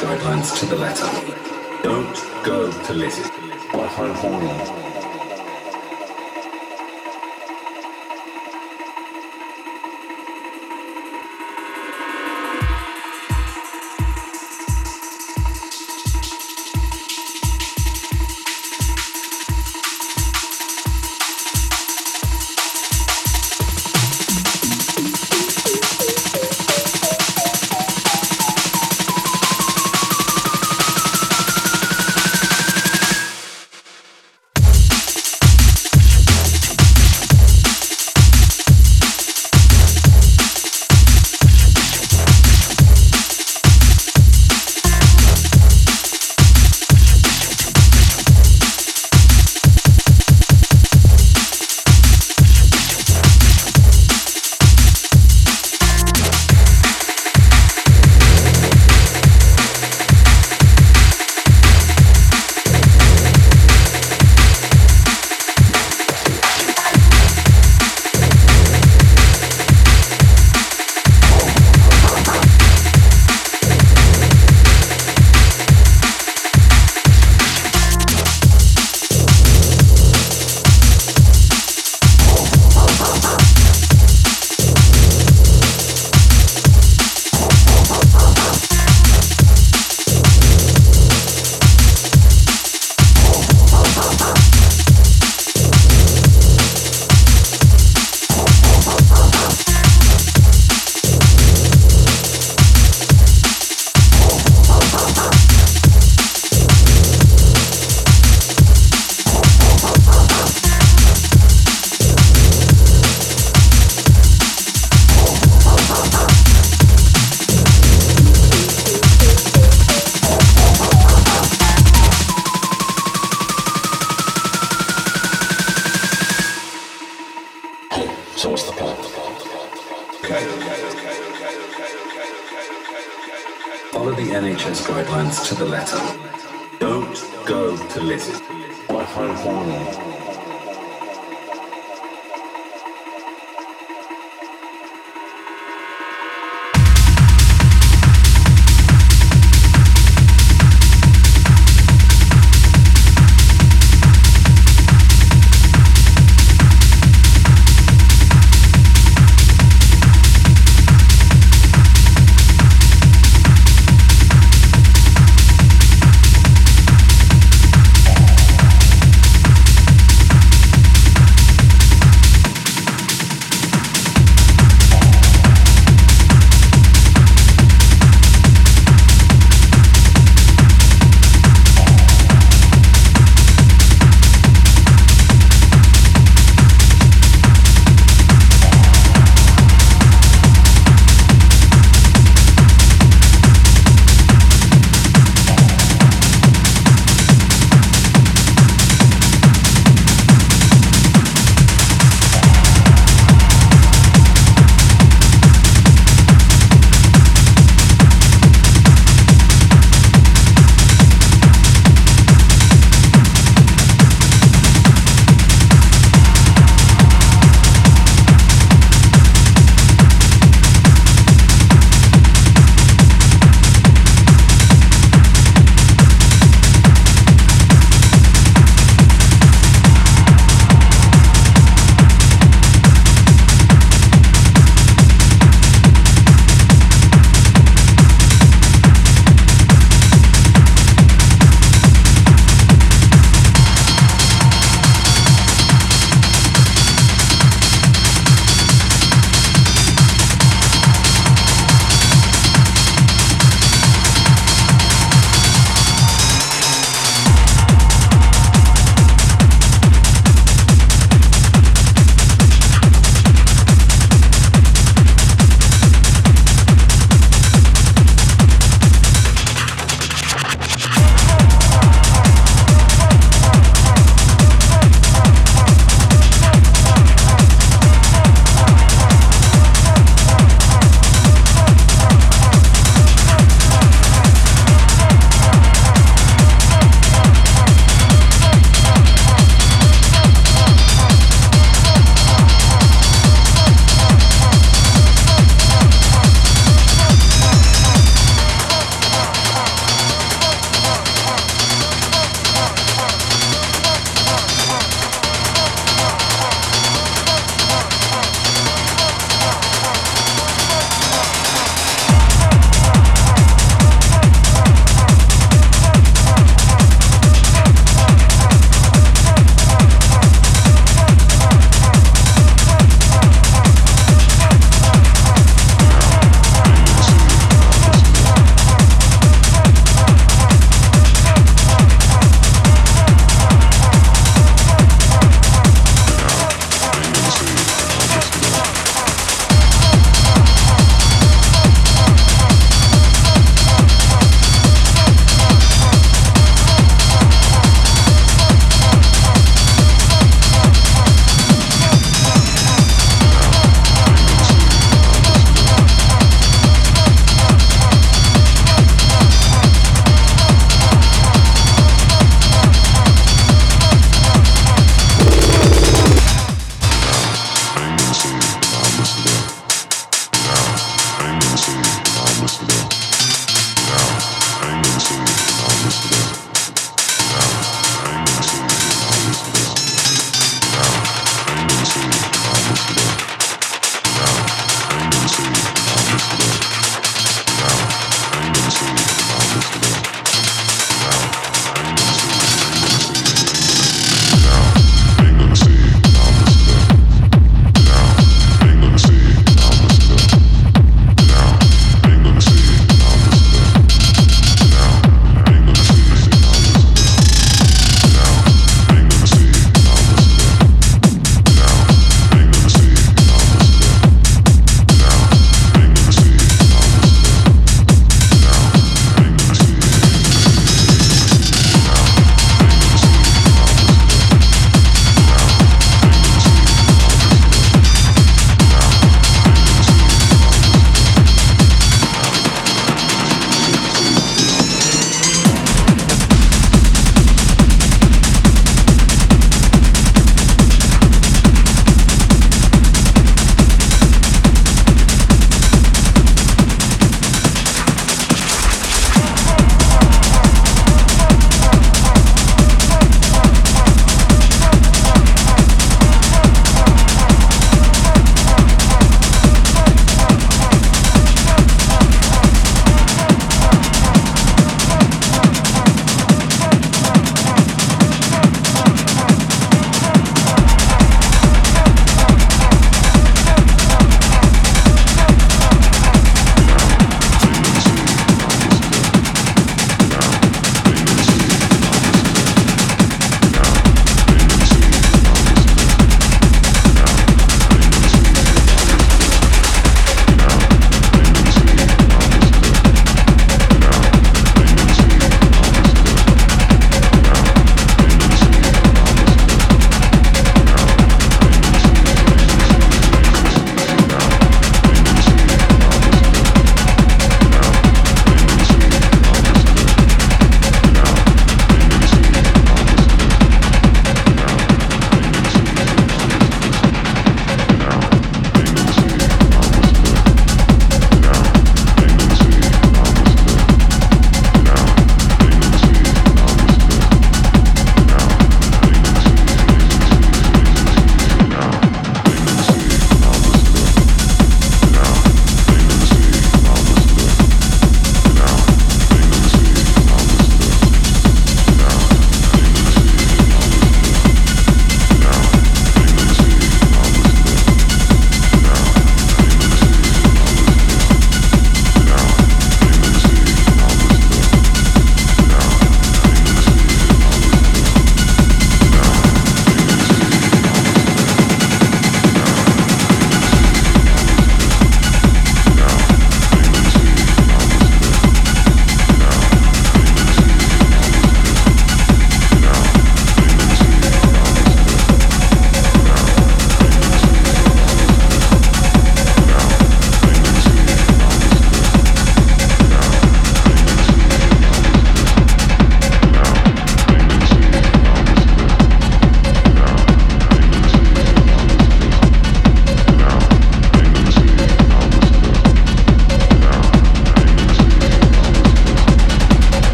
guidelines to the letter.